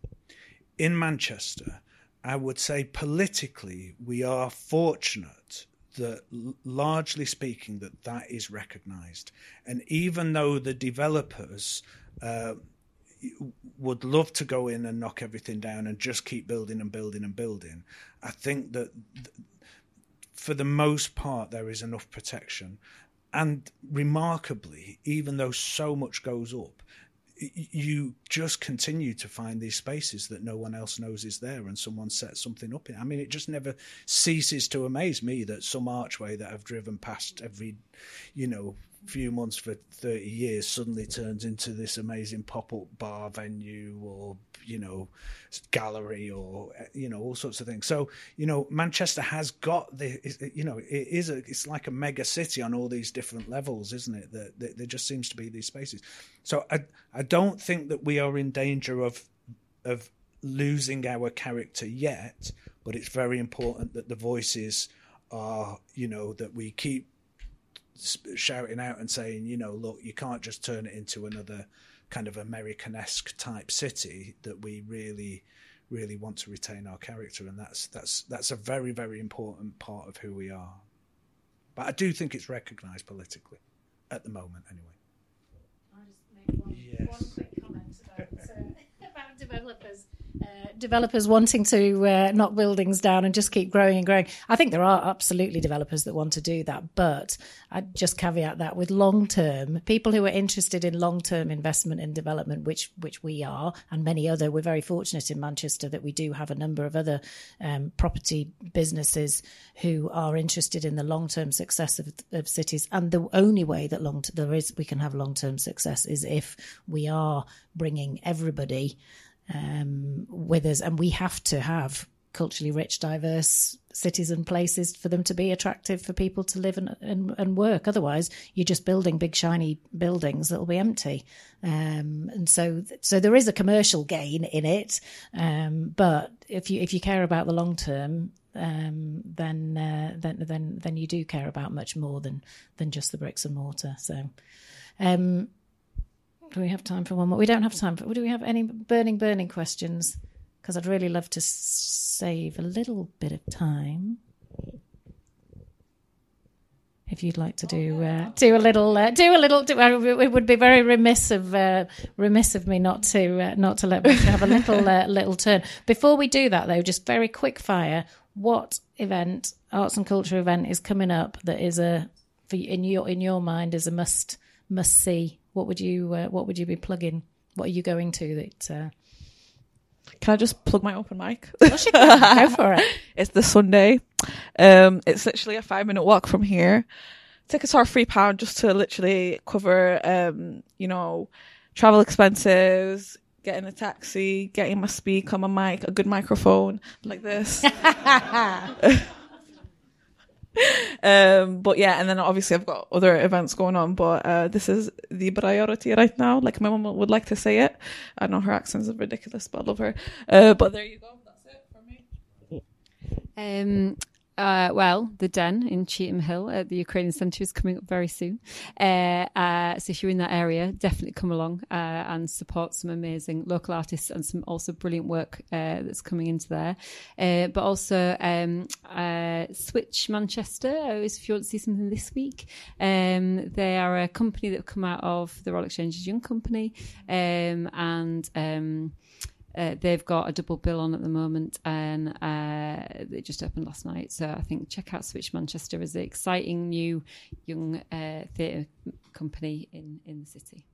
in Manchester, I would say politically we are fortunate that largely speaking that that is recognized and even though the developers uh, would love to go in and knock everything down and just keep building and building and building i think that th- for the most part there is enough protection and remarkably even though so much goes up you just continue to find these spaces that no one else knows is there and someone sets something up in. I mean, it just never ceases to amaze me that some archway that I've driven past every, you know, few months for 30 years suddenly turns into this amazing pop-up bar venue or you know gallery or eh, you know all sorts of things. So you know manchester has got the eh, you know it is a it's like a mega city on all these different levels isn't it? That, that there just seems to be these spaces. So i i don't think that we are in danger of of losing our character yet but it's very important that the voices are you know that we keep shouting out and saying, you know, look, you can't just turn it into another kind of Americanesque type city. That we really, really want to retain our character, and that's that's that's a very very important part of who we are. But I do think it's recognised politically at the moment, anyway. I'll just make one, yes. one quick comment about, uh, about developers uh, developers wanting to uh, knock buildings down and just keep growing and growing. I think there are absolutely developers that want to do that, but I just caveat that with long term people who are interested in long term investment in development, which which we are, and many other. We're very fortunate in Manchester that we do have a number of other um, property businesses who are interested in the long term success of, of, cities, and the only way that long there is we can have long term success is if we are bringing everybody um, with us, and we have to have culturally rich, diverse cities and places for them to be attractive for people to live and, and, and work. Otherwise, you're just building big shiny buildings that will be empty. Um, and so, so there is a commercial gain in it. Um, but if you if you care about the long term, um, then uh, then then then you do care about much more than than just the bricks and mortar. So. Do we have time for one more? We don't have time for. Do we have any burning, burning questions? Because I'd really love to save a little bit of time. If you'd like to do uh, do a little uh, do a little, do, uh, it would be very remiss of uh, remiss of me not to uh, not to let me have a little uh, little turn. Before we do that, though, just very quick fire. What event, arts and culture event, is coming up that is a for in your in your mind is a must must see what would you uh, What would you be plugging? What are you going to that? Uh... Can I just plug my open mic? Go for it. it's the Sunday. Um, it's literally a five minute walk from here. Tickets are three pound just to literally cover, um, you know, travel expenses, getting a taxi, getting my speak on my mic, a good microphone like this. um, but yeah, and then obviously I've got other events going on, but uh, this is the priority right now. Like my mom would like to say it. I know her accent is ridiculous, but I love her. Uh, but there you go. That's it for me. Um, uh, well, the Den in Cheetham Hill at the Ukrainian Centre is coming up very soon. Uh, uh, so if you're in that area, definitely come along uh, and support some amazing local artists and some also brilliant work uh, that's coming into there. Uh, but also um, Switch Manchester, if you want to see something this week, um, they are a company that have come out of the Royal Exchange's Young Company um, and um, uh, they've got a double bill on at the moment, and uh, it just opened last night. So I think check out Switch Manchester as an exciting new young uh, theatre company in in the city.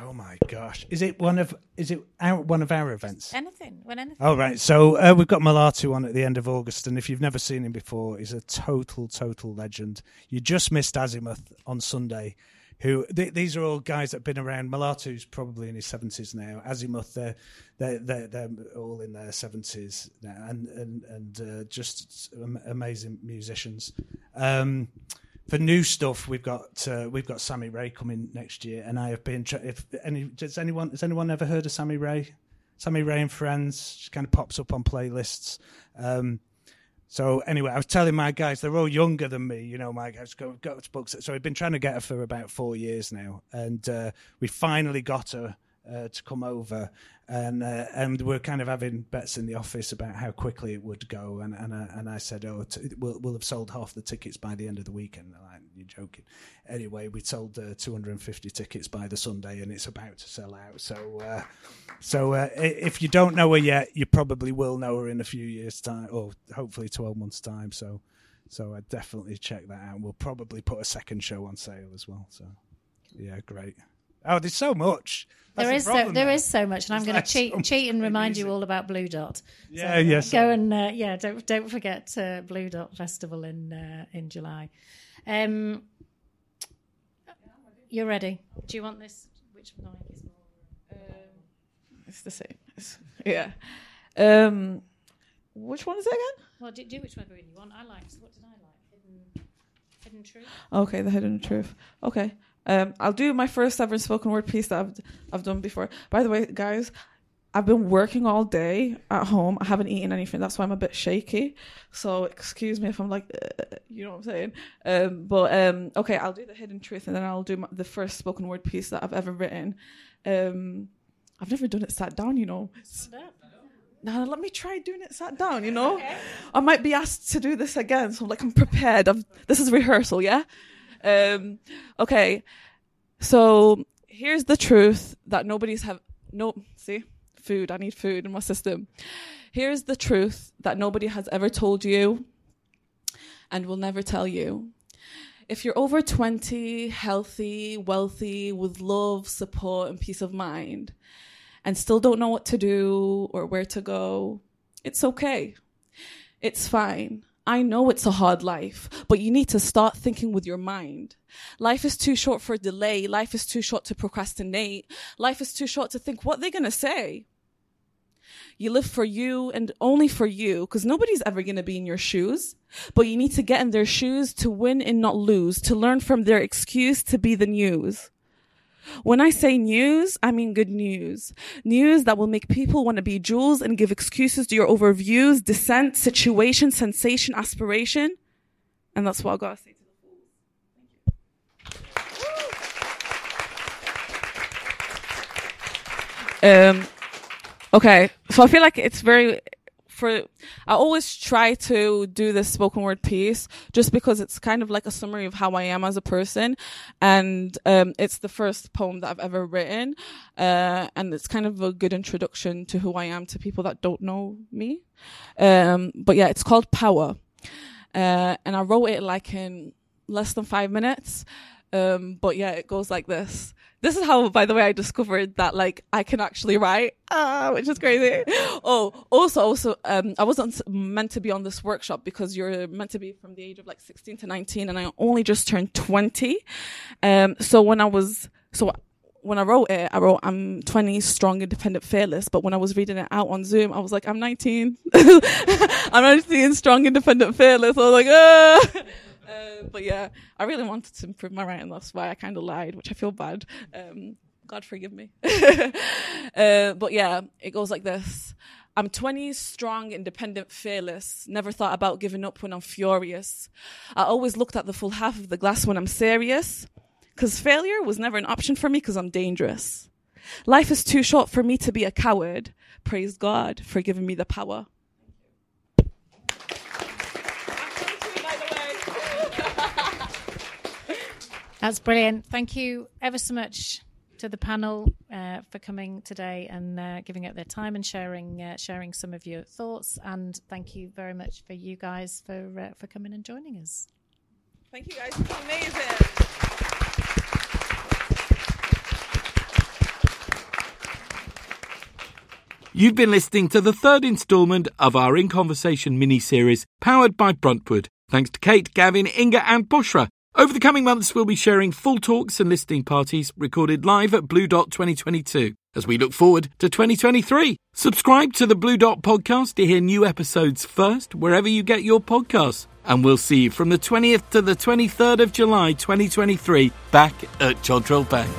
Oh my gosh! Is it one of is it our, one of our events? Anything, when anything. Oh right, so uh, we've got Mulatu on at the end of August, and if you've never seen him before, he's a total, total legend. You just missed Azimuth on Sunday, who th- these are all guys that have been around. Mulatu's probably in his seventies now. Azimuth, they're they're they're, they're all in their seventies now, and and and uh, just amazing musicians. Um, for new stuff, we've got uh, we've got Sammy Rae coming next year, and I have been. Tra- if any, does anyone has anyone ever heard of Sammy Rae? Sammy Rae and Friends just kind of pops up on playlists. Um, so anyway, I was telling my guys they're all younger than me. You know, my guys got, got books. So I've been trying to get her for about four years now, and uh, we finally got her uh, to come over, and uh, and we're kind of having bets in the office about how quickly it would go, and and, uh, and I said, oh, t- we'll we'll have sold half the tickets by the end of the weekend. Like, you're joking. Anyway, we sold uh, 250 tickets by the Sunday, and it's about to sell out. So uh, so uh, if you don't know her yet, you probably will know her in a few years' time, or hopefully 12 months' time. So so I definitely check that out. We'll probably put a second show on sale as well. So yeah, great. Oh, there's so much. That's there the is so, problem there now. is so much, and I'm going to cheat so cheat and much remind you all about Blue Dot. Yeah, So, yes, Go I- and uh, yeah, don't don't forget uh, Blue Dot Festival in uh, in July. Um, you're ready. Do you want this? Which mic is more? It's the same. It's- yeah. Um, which one is it again? Well, do, do whichever one you want. I liked. What did I like? Hidden, hidden truth. Okay, the hidden truth. Okay. Um, I'll do my first ever spoken word piece that I've I've done before. By the way, guys, I've been working all day at home. I haven't eaten anything. That's why I'm a bit shaky. So excuse me if I'm like, uh, you know what I'm saying. Um, but um, okay, I'll do the hidden truth, and then I'll do my, the first spoken word piece that I've ever written. Um, I've never done it sat down, you know. Now let me try doing it sat down, you know. I might be asked to do this again, so I'm like I'm prepared. i this is rehearsal, yeah. Um, okay, so here's the truth that nobody's have no see food. I need food in my system. Here's the truth that nobody has ever told you, and will never tell you. If you're over 20, healthy, wealthy, with love, support, and peace of mind, and still don't know what to do or where to go, it's okay. It's fine. I know it's a hard life, but you need to start thinking with your mind. Life is too short for delay. Life is too short to procrastinate. Life is too short to think what they're going to say. You live for you and only for you because nobody's ever going to be in your shoes. But you need to get in their shoes to win and not lose, to learn from their excuse to be the news. When I say news, I mean good news. News that will make people want to be jewels and give excuses to your overviews, dissent, situation, sensation, aspiration. And that's what I gotta say to the fools. Um, okay, so I feel like it's very for I always try to do this spoken word piece just because it's kind of like a summary of how I am as a person, and um, it's the first poem that I've ever written, uh, and it's kind of a good introduction to who I am to people that don't know me. Um, but yeah, it's called Power, uh, and I wrote it like in less than five minutes. Um, but yeah, it goes like this. This is how, by the way, I discovered that like I can actually write, ah, which is crazy. Oh, also, also, um, I wasn't meant to be on this workshop because you're meant to be from the age of like 16 to 19 and I only just turned 20. Um, so when I was, so when I wrote it, I wrote, I'm 20, strong, independent, fearless. But when I was reading it out on Zoom, I was like, I'm 19. I'm 19, strong, independent, fearless. I was like, ah. Uh, but yeah, I really wanted to improve my writing. That's why I kind of lied, which I feel bad. Um, God forgive me. uh, but yeah, it goes like this. I'm 20, strong, independent, fearless. Never thought about giving up when I'm furious. I always looked at the full half of the glass when I'm serious. Cause failure was never an option for me cause I'm dangerous. Life is too short for me to be a coward. Praise God for giving me the power. That's brilliant. Thank you ever so much to the panel uh, for coming today and uh, giving up their time and sharing uh, sharing some of your thoughts. And thank you very much for you guys for uh, for coming and joining us. Thank you guys. It's amazing. You've been listening to the third instalment of our In Conversation mini series powered by Bruntwood. Thanks to Kate, Gavin, Inga, and Boshra. Over the coming months, we'll be sharing full talks and listening parties recorded live at Blue Dot 2022 as we look forward to 2023. Subscribe to the Blue Dot podcast to hear new episodes first wherever you get your podcasts. And we'll see you from the 20th to the 23rd of July 2023 back at Jodrell Bank.